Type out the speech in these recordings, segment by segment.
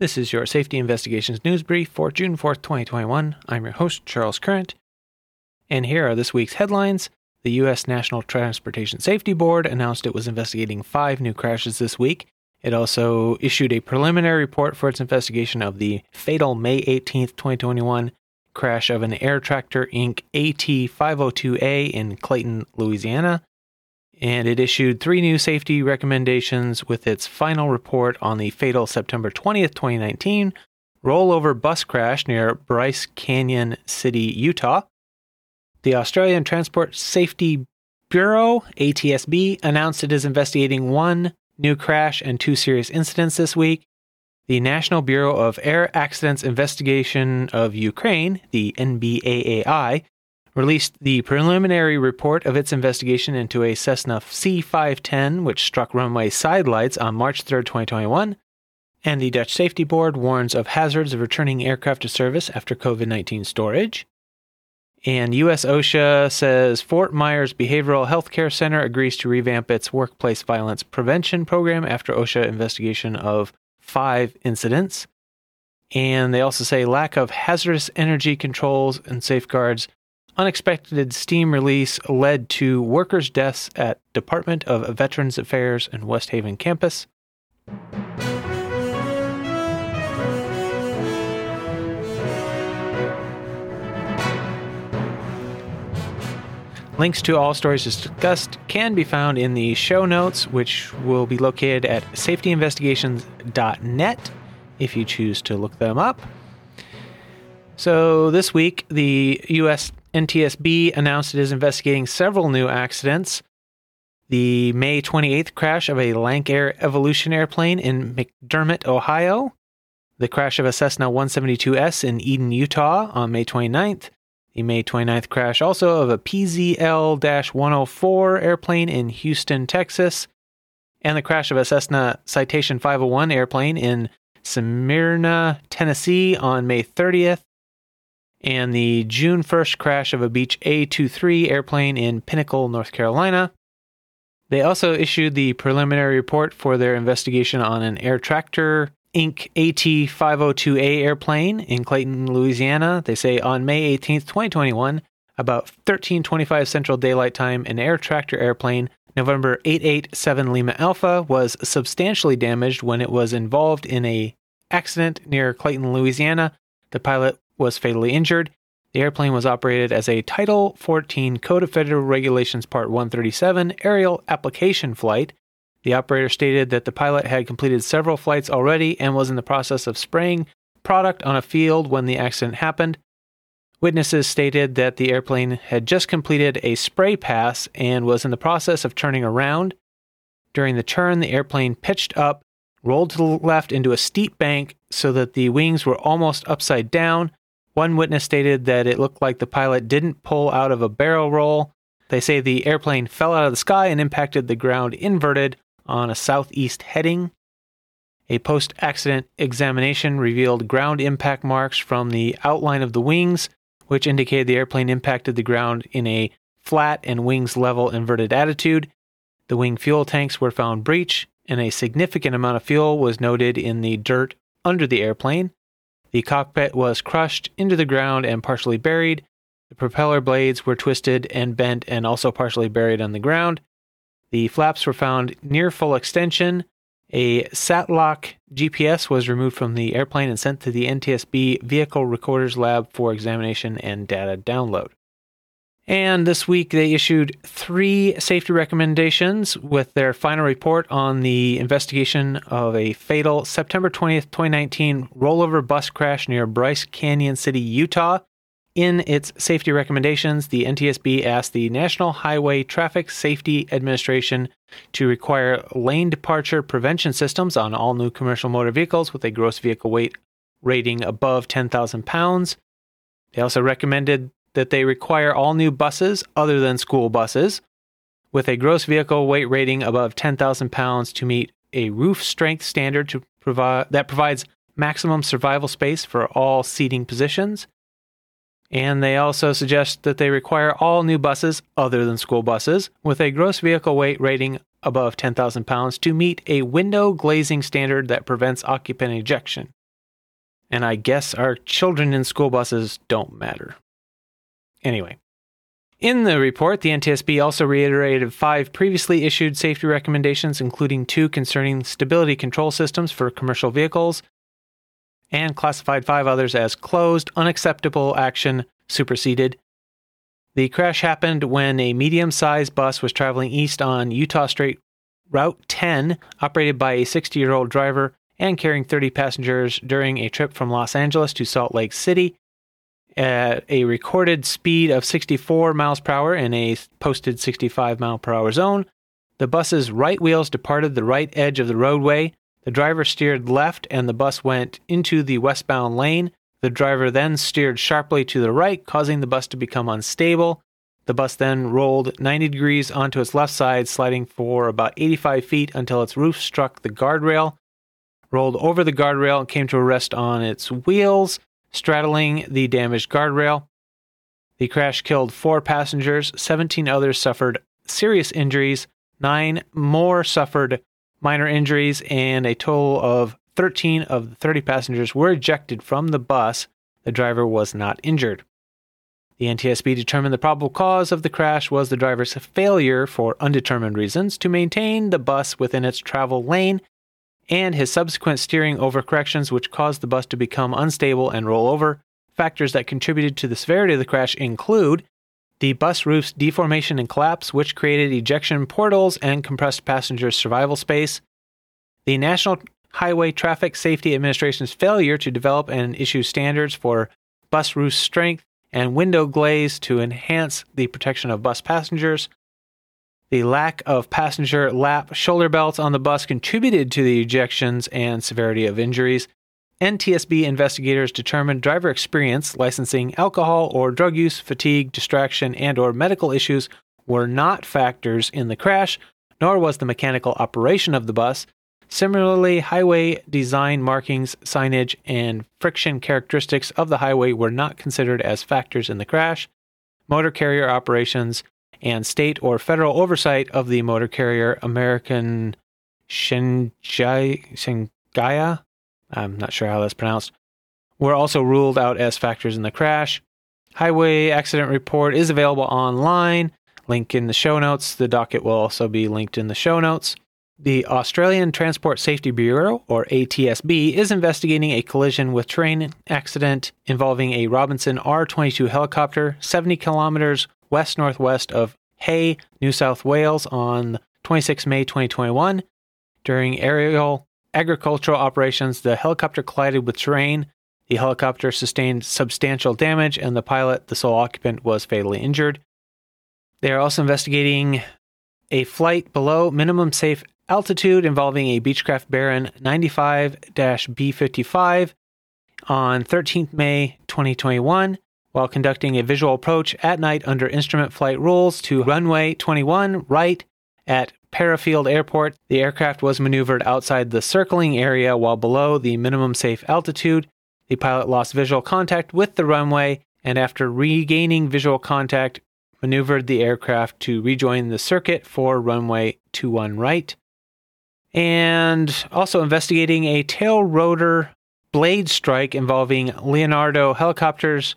This is your Safety Investigations News Brief for June 4th, 2021. I'm your host, Charles Current. And here are this week's headlines. The U.S. National Transportation Safety Board announced it was investigating five new crashes this week. It also issued a preliminary report for its investigation of the fatal May 18th, 2021 crash of an Air Tractor Inc. AT 502A in Clayton, Louisiana and it issued three new safety recommendations with its final report on the fatal September 20th, 2019 rollover bus crash near Bryce Canyon City, Utah. The Australian Transport Safety Bureau, ATSB, announced it is investigating one new crash and two serious incidents this week. The National Bureau of Air Accidents Investigation of Ukraine, the NBAAI, released the preliminary report of its investigation into a Cessna C510, which struck runway sidelights on March 3, 2021. And the Dutch Safety Board warns of hazards of returning aircraft to service after COVID 19 storage. And US OSHA says Fort Myers Behavioral Health Care Center agrees to revamp its workplace violence prevention program after OSHA investigation of five incidents. And they also say lack of hazardous energy controls and safeguards unexpected steam release led to workers' deaths at Department of Veterans Affairs and West Haven campus. Links to all stories discussed can be found in the show notes, which will be located at safetyinvestigations.net if you choose to look them up. So, this week, the U.S. NTSB announced it is investigating several new accidents. The May 28th crash of a Lancair Evolution airplane in McDermott, Ohio. The crash of a Cessna 172S in Eden, Utah on May 29th. The May 29th crash also of a PZL 104 airplane in Houston, Texas. And the crash of a Cessna Citation 501 airplane in Smyrna, Tennessee on May 30th and the June 1st crash of a Beech A23 airplane in Pinnacle, North Carolina. They also issued the preliminary report for their investigation on an Air Tractor Inc. AT 502A airplane in Clayton, Louisiana. They say on May 18th, 2021, about 1325 Central Daylight Time, an Air Tractor airplane, November 887 Lima Alpha, was substantially damaged when it was involved in a accident near Clayton, Louisiana. The pilot was fatally injured. The airplane was operated as a Title 14 Code of Federal Regulations Part 137 aerial application flight. The operator stated that the pilot had completed several flights already and was in the process of spraying product on a field when the accident happened. Witnesses stated that the airplane had just completed a spray pass and was in the process of turning around. During the turn, the airplane pitched up, rolled to the left into a steep bank so that the wings were almost upside down, one witness stated that it looked like the pilot didn't pull out of a barrel roll. They say the airplane fell out of the sky and impacted the ground inverted on a southeast heading. A post accident examination revealed ground impact marks from the outline of the wings, which indicated the airplane impacted the ground in a flat and wings level inverted attitude. The wing fuel tanks were found breech, and a significant amount of fuel was noted in the dirt under the airplane. The cockpit was crushed into the ground and partially buried. The propeller blades were twisted and bent and also partially buried on the ground. The flaps were found near full extension. A SatLoc GPS was removed from the airplane and sent to the NTSB Vehicle Recorders Lab for examination and data download. And this week they issued three safety recommendations with their final report on the investigation of a fatal September 20th, 2019 rollover bus crash near Bryce Canyon City, Utah. In its safety recommendations, the NTSB asked the National Highway Traffic Safety Administration to require lane departure prevention systems on all new commercial motor vehicles with a gross vehicle weight rating above 10,000 pounds. They also recommended that they require all new buses other than school buses with a gross vehicle weight rating above 10,000 pounds to meet a roof strength standard to provide that provides maximum survival space for all seating positions. And they also suggest that they require all new buses other than school buses with a gross vehicle weight rating above 10,000 pounds to meet a window glazing standard that prevents occupant ejection. And I guess our children in school buses don't matter. Anyway, in the report, the NTSB also reiterated five previously issued safety recommendations, including two concerning stability control systems for commercial vehicles, and classified five others as closed, unacceptable action, superseded. The crash happened when a medium sized bus was traveling east on Utah State Route 10, operated by a 60 year old driver and carrying 30 passengers during a trip from Los Angeles to Salt Lake City at a recorded speed of 64 miles per hour in a posted 65 mile per hour zone. The bus's right wheels departed the right edge of the roadway. The driver steered left and the bus went into the westbound lane. The driver then steered sharply to the right, causing the bus to become unstable. The bus then rolled 90 degrees onto its left side, sliding for about 85 feet until its roof struck the guardrail, rolled over the guardrail, and came to a rest on its wheels straddling the damaged guardrail. The crash killed four passengers, 17 others suffered serious injuries, nine more suffered minor injuries, and a total of 13 of the 30 passengers were ejected from the bus. The driver was not injured. The NTSB determined the probable cause of the crash was the driver's failure, for undetermined reasons, to maintain the bus within its travel lane and his subsequent steering over corrections, which caused the bus to become unstable and roll over. Factors that contributed to the severity of the crash include the bus roof's deformation and collapse, which created ejection portals and compressed passenger survival space, the National Highway Traffic Safety Administration's failure to develop and issue standards for bus roof strength and window glaze to enhance the protection of bus passengers, the lack of passenger lap shoulder belts on the bus contributed to the ejections and severity of injuries. NTSB investigators determined driver experience, licensing, alcohol or drug use, fatigue, distraction, and or medical issues were not factors in the crash, nor was the mechanical operation of the bus. Similarly, highway design markings, signage, and friction characteristics of the highway were not considered as factors in the crash. Motor carrier operations and state or federal oversight of the motor carrier American Shenjaya, I'm not sure how that's pronounced, were also ruled out as factors in the crash. Highway accident report is available online. Link in the show notes. The docket will also be linked in the show notes. The Australian Transport Safety Bureau, or ATSB, is investigating a collision with terrain accident involving a Robinson R 22 helicopter 70 kilometers west northwest of Hay, New South Wales on 26 May 2021. During aerial agricultural operations, the helicopter collided with terrain. The helicopter sustained substantial damage, and the pilot, the sole occupant, was fatally injured. They are also investigating a flight below minimum safe altitude involving a Beechcraft Baron 95 B 55 on 13th May 2021 while conducting a visual approach at night under instrument flight rules to runway 21 right at Parafield Airport. The aircraft was maneuvered outside the circling area while below the minimum safe altitude. The pilot lost visual contact with the runway and, after regaining visual contact, maneuvered the aircraft to rejoin the circuit for runway 21 right. And also investigating a tail rotor blade strike involving Leonardo helicopters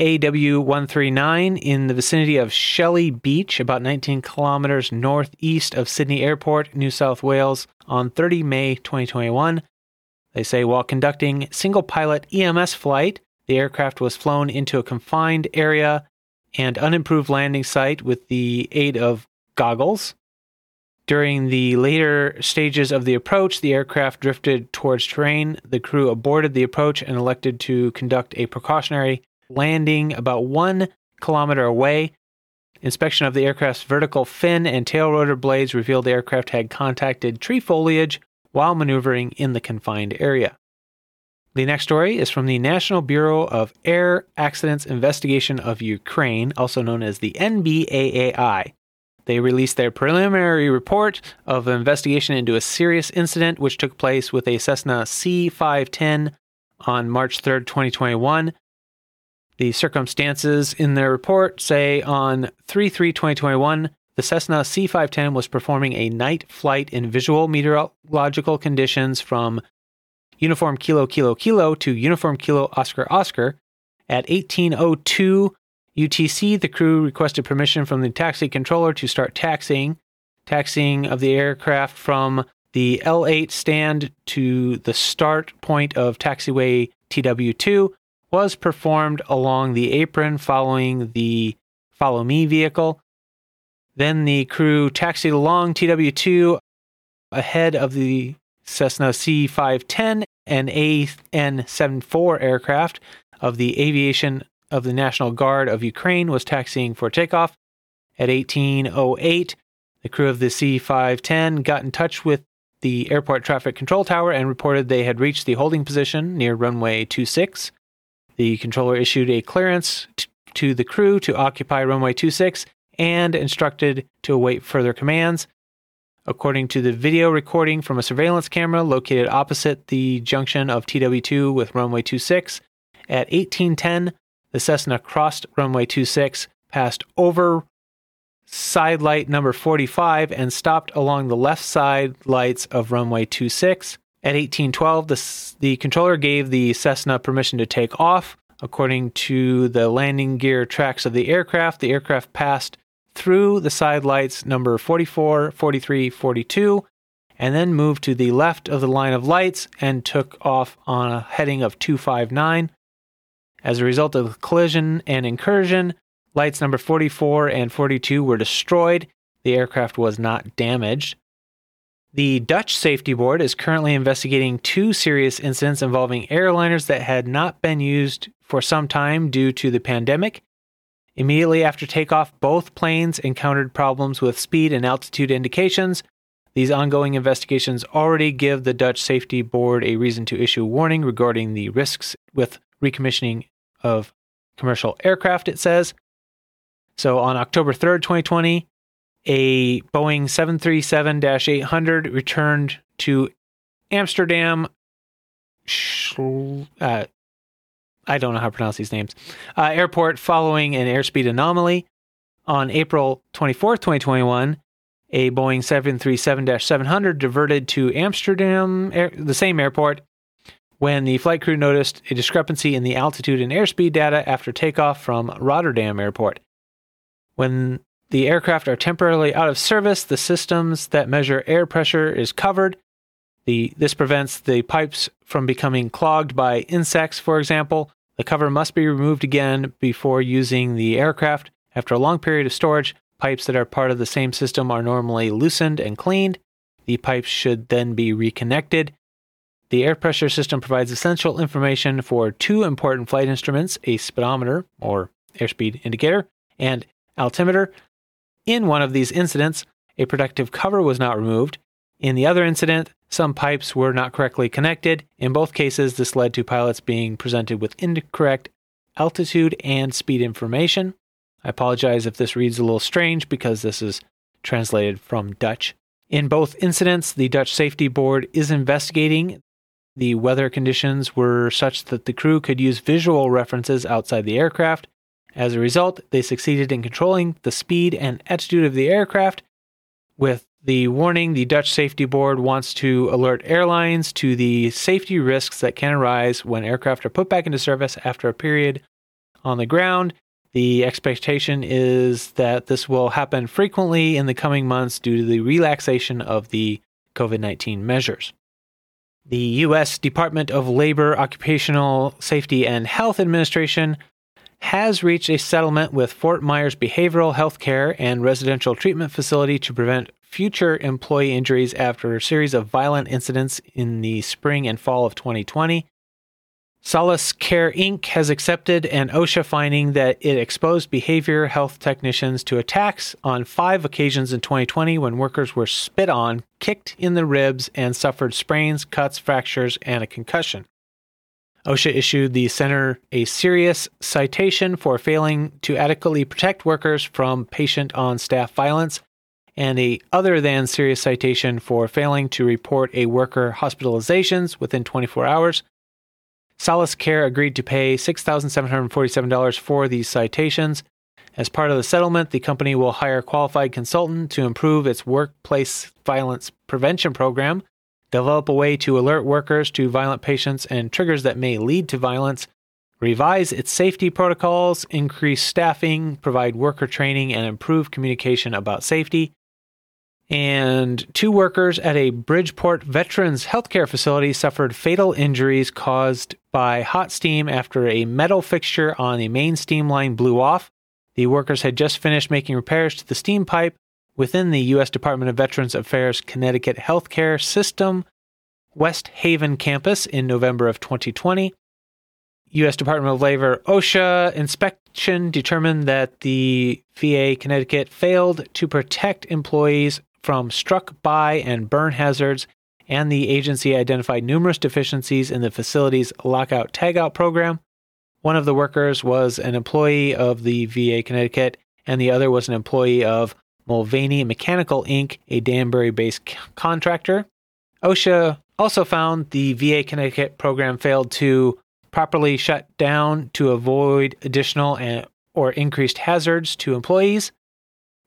AW139 in the vicinity of Shelley Beach, about 19 kilometers northeast of Sydney Airport, New South Wales, on 30 May 2021. They say while conducting single pilot EMS flight, the aircraft was flown into a confined area and unimproved landing site with the aid of goggles. During the later stages of the approach, the aircraft drifted towards terrain. The crew aborted the approach and elected to conduct a precautionary landing about one kilometer away. Inspection of the aircraft's vertical fin and tail rotor blades revealed the aircraft had contacted tree foliage while maneuvering in the confined area. The next story is from the National Bureau of Air Accidents Investigation of Ukraine, also known as the NBAAI. They released their preliminary report of an investigation into a serious incident which took place with a Cessna C 510 on March 3, 2021. The circumstances in their report say on 3 3 2021, the Cessna C 510 was performing a night flight in visual meteorological conditions from Uniform Kilo Kilo Kilo to Uniform Kilo Oscar Oscar. At 1802 UTC, the crew requested permission from the taxi controller to start taxiing. Taxiing of the aircraft from the L8 stand to the start point of taxiway TW2 was performed along the apron following the Follow Me vehicle. Then the crew taxied along TW2 ahead of the Cessna C510 and AN74 aircraft of the Aviation of the National Guard of Ukraine was taxiing for takeoff. At 1808, the crew of the C510 got in touch with the airport traffic control tower and reported they had reached the holding position near runway 26. The controller issued a clearance t- to the crew to occupy runway 26 and instructed to await further commands. According to the video recording from a surveillance camera located opposite the junction of TW2 with runway 26, at 1810, the Cessna crossed runway 26, passed over side light number 45, and stopped along the left side lights of runway 26. At 1812, the, the controller gave the Cessna permission to take off. According to the landing gear tracks of the aircraft, the aircraft passed through the side lights number 44, 43, 42, and then moved to the left of the line of lights and took off on a heading of 259. As a result of the collision and incursion, lights number 44 and 42 were destroyed. The aircraft was not damaged. The Dutch Safety Board is currently investigating two serious incidents involving airliners that had not been used for some time due to the pandemic Immediately after takeoff, both planes encountered problems with speed and altitude indications. These ongoing investigations already give the Dutch Safety Board a reason to issue a warning regarding the risks with recommissioning of commercial aircraft, it says. So on October 3rd, 2020, a Boeing 737 800 returned to Amsterdam uh, I don't know how to pronounce these names, uh, airport following an airspeed anomaly. On April 24, 2021, a Boeing 737 700 diverted to Amsterdam, air, the same airport, when the flight crew noticed a discrepancy in the altitude and airspeed data after takeoff from Rotterdam Airport. When the aircraft are temporarily out of service, the systems that measure air pressure is covered the, this prevents the pipes from becoming clogged by insects, for example. The cover must be removed again before using the aircraft. After a long period of storage, pipes that are part of the same system are normally loosened and cleaned. The pipes should then be reconnected. The air pressure system provides essential information for two important flight instruments a speedometer, or airspeed indicator, and altimeter. In one of these incidents, a protective cover was not removed. In the other incident, some pipes were not correctly connected. In both cases, this led to pilots being presented with incorrect altitude and speed information. I apologize if this reads a little strange because this is translated from Dutch. In both incidents, the Dutch Safety Board is investigating. The weather conditions were such that the crew could use visual references outside the aircraft. As a result, they succeeded in controlling the speed and attitude of the aircraft with the warning the Dutch Safety Board wants to alert airlines to the safety risks that can arise when aircraft are put back into service after a period on the ground. The expectation is that this will happen frequently in the coming months due to the relaxation of the COVID 19 measures. The U.S. Department of Labor, Occupational Safety and Health Administration has reached a settlement with Fort Myers Behavioral Health Care and Residential Treatment Facility to prevent future employee injuries after a series of violent incidents in the spring and fall of 2020. Solace Care Inc. has accepted an OSHA finding that it exposed behavior health technicians to attacks on five occasions in 2020 when workers were spit on, kicked in the ribs, and suffered sprains, cuts, fractures, and a concussion. OSHA issued the center a serious citation for failing to adequately protect workers from patient on staff violence and a other than serious citation for failing to report a worker hospitalizations within 24 hours. Solace Care agreed to pay $6,747 for these citations. As part of the settlement, the company will hire a qualified consultant to improve its workplace violence prevention program. Develop a way to alert workers to violent patients and triggers that may lead to violence, revise its safety protocols, increase staffing, provide worker training, and improve communication about safety. And two workers at a Bridgeport Veterans Healthcare facility suffered fatal injuries caused by hot steam after a metal fixture on the main steam line blew off. The workers had just finished making repairs to the steam pipe within the U.S. Department of Veterans Affairs Connecticut Healthcare System West Haven campus in November of 2020. U.S. Department of Labor OSHA inspection determined that the VA Connecticut failed to protect employees from struck by and burn hazards, and the agency identified numerous deficiencies in the facility's lockout tagout program. One of the workers was an employee of the VA Connecticut, and the other was an employee of Mulvaney Mechanical Inc., a Danbury based contractor. OSHA also found the VA Connecticut program failed to properly shut down to avoid additional and, or increased hazards to employees,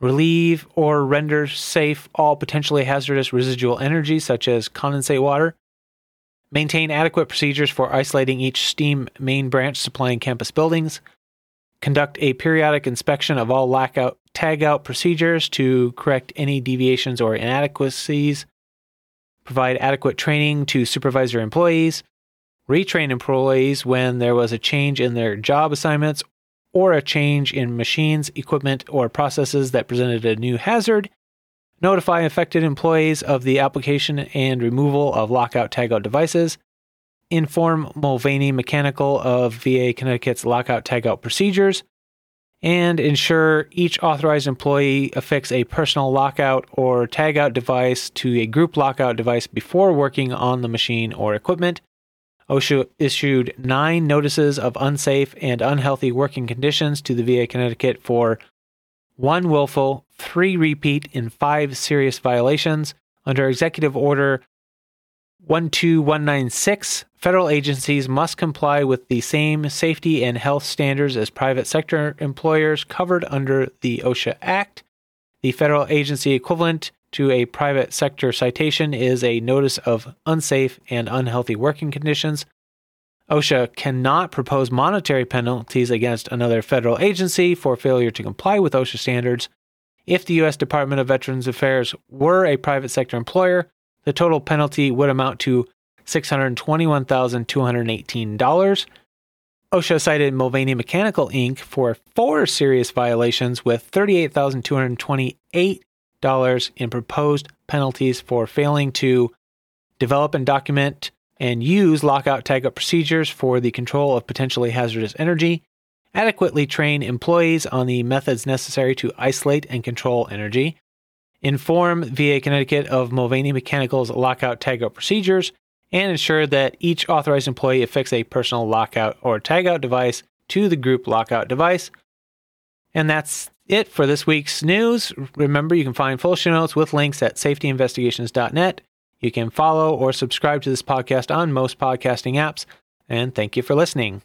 relieve or render safe all potentially hazardous residual energy, such as condensate water, maintain adequate procedures for isolating each steam main branch supplying campus buildings, conduct a periodic inspection of all lockout tagout procedures to correct any deviations or inadequacies, provide adequate training to supervisor employees, retrain employees when there was a change in their job assignments or a change in machines, equipment, or processes that presented a new hazard, notify affected employees of the application and removal of lockout tagout devices, inform Mulvaney Mechanical of VA Connecticut's lockout tagout procedures, and ensure each authorized employee affix a personal lockout or tagout device to a group lockout device before working on the machine or equipment. OSHA issued nine notices of unsafe and unhealthy working conditions to the VA Connecticut for one willful, three repeat, and five serious violations. Under Executive Order 12196, federal agencies must comply with the same safety and health standards as private sector employers covered under the OSHA Act. The federal agency equivalent to a private sector citation is a notice of unsafe and unhealthy working conditions. OSHA cannot propose monetary penalties against another federal agency for failure to comply with OSHA standards. If the U.S. Department of Veterans Affairs were a private sector employer, the total penalty would amount to $621,218. OSHA cited Mulvaney Mechanical Inc. for four serious violations with $38,228 in proposed penalties for failing to develop and document and use lockout tagout procedures for the control of potentially hazardous energy, adequately train employees on the methods necessary to isolate and control energy, inform VA Connecticut of Mulvaney Mechanical's lockout tagout procedures, and ensure that each authorized employee affix a personal lockout or tagout device to the group lockout device. And that's it for this week's news. Remember, you can find full show notes with links at safetyinvestigations.net. You can follow or subscribe to this podcast on most podcasting apps. And thank you for listening.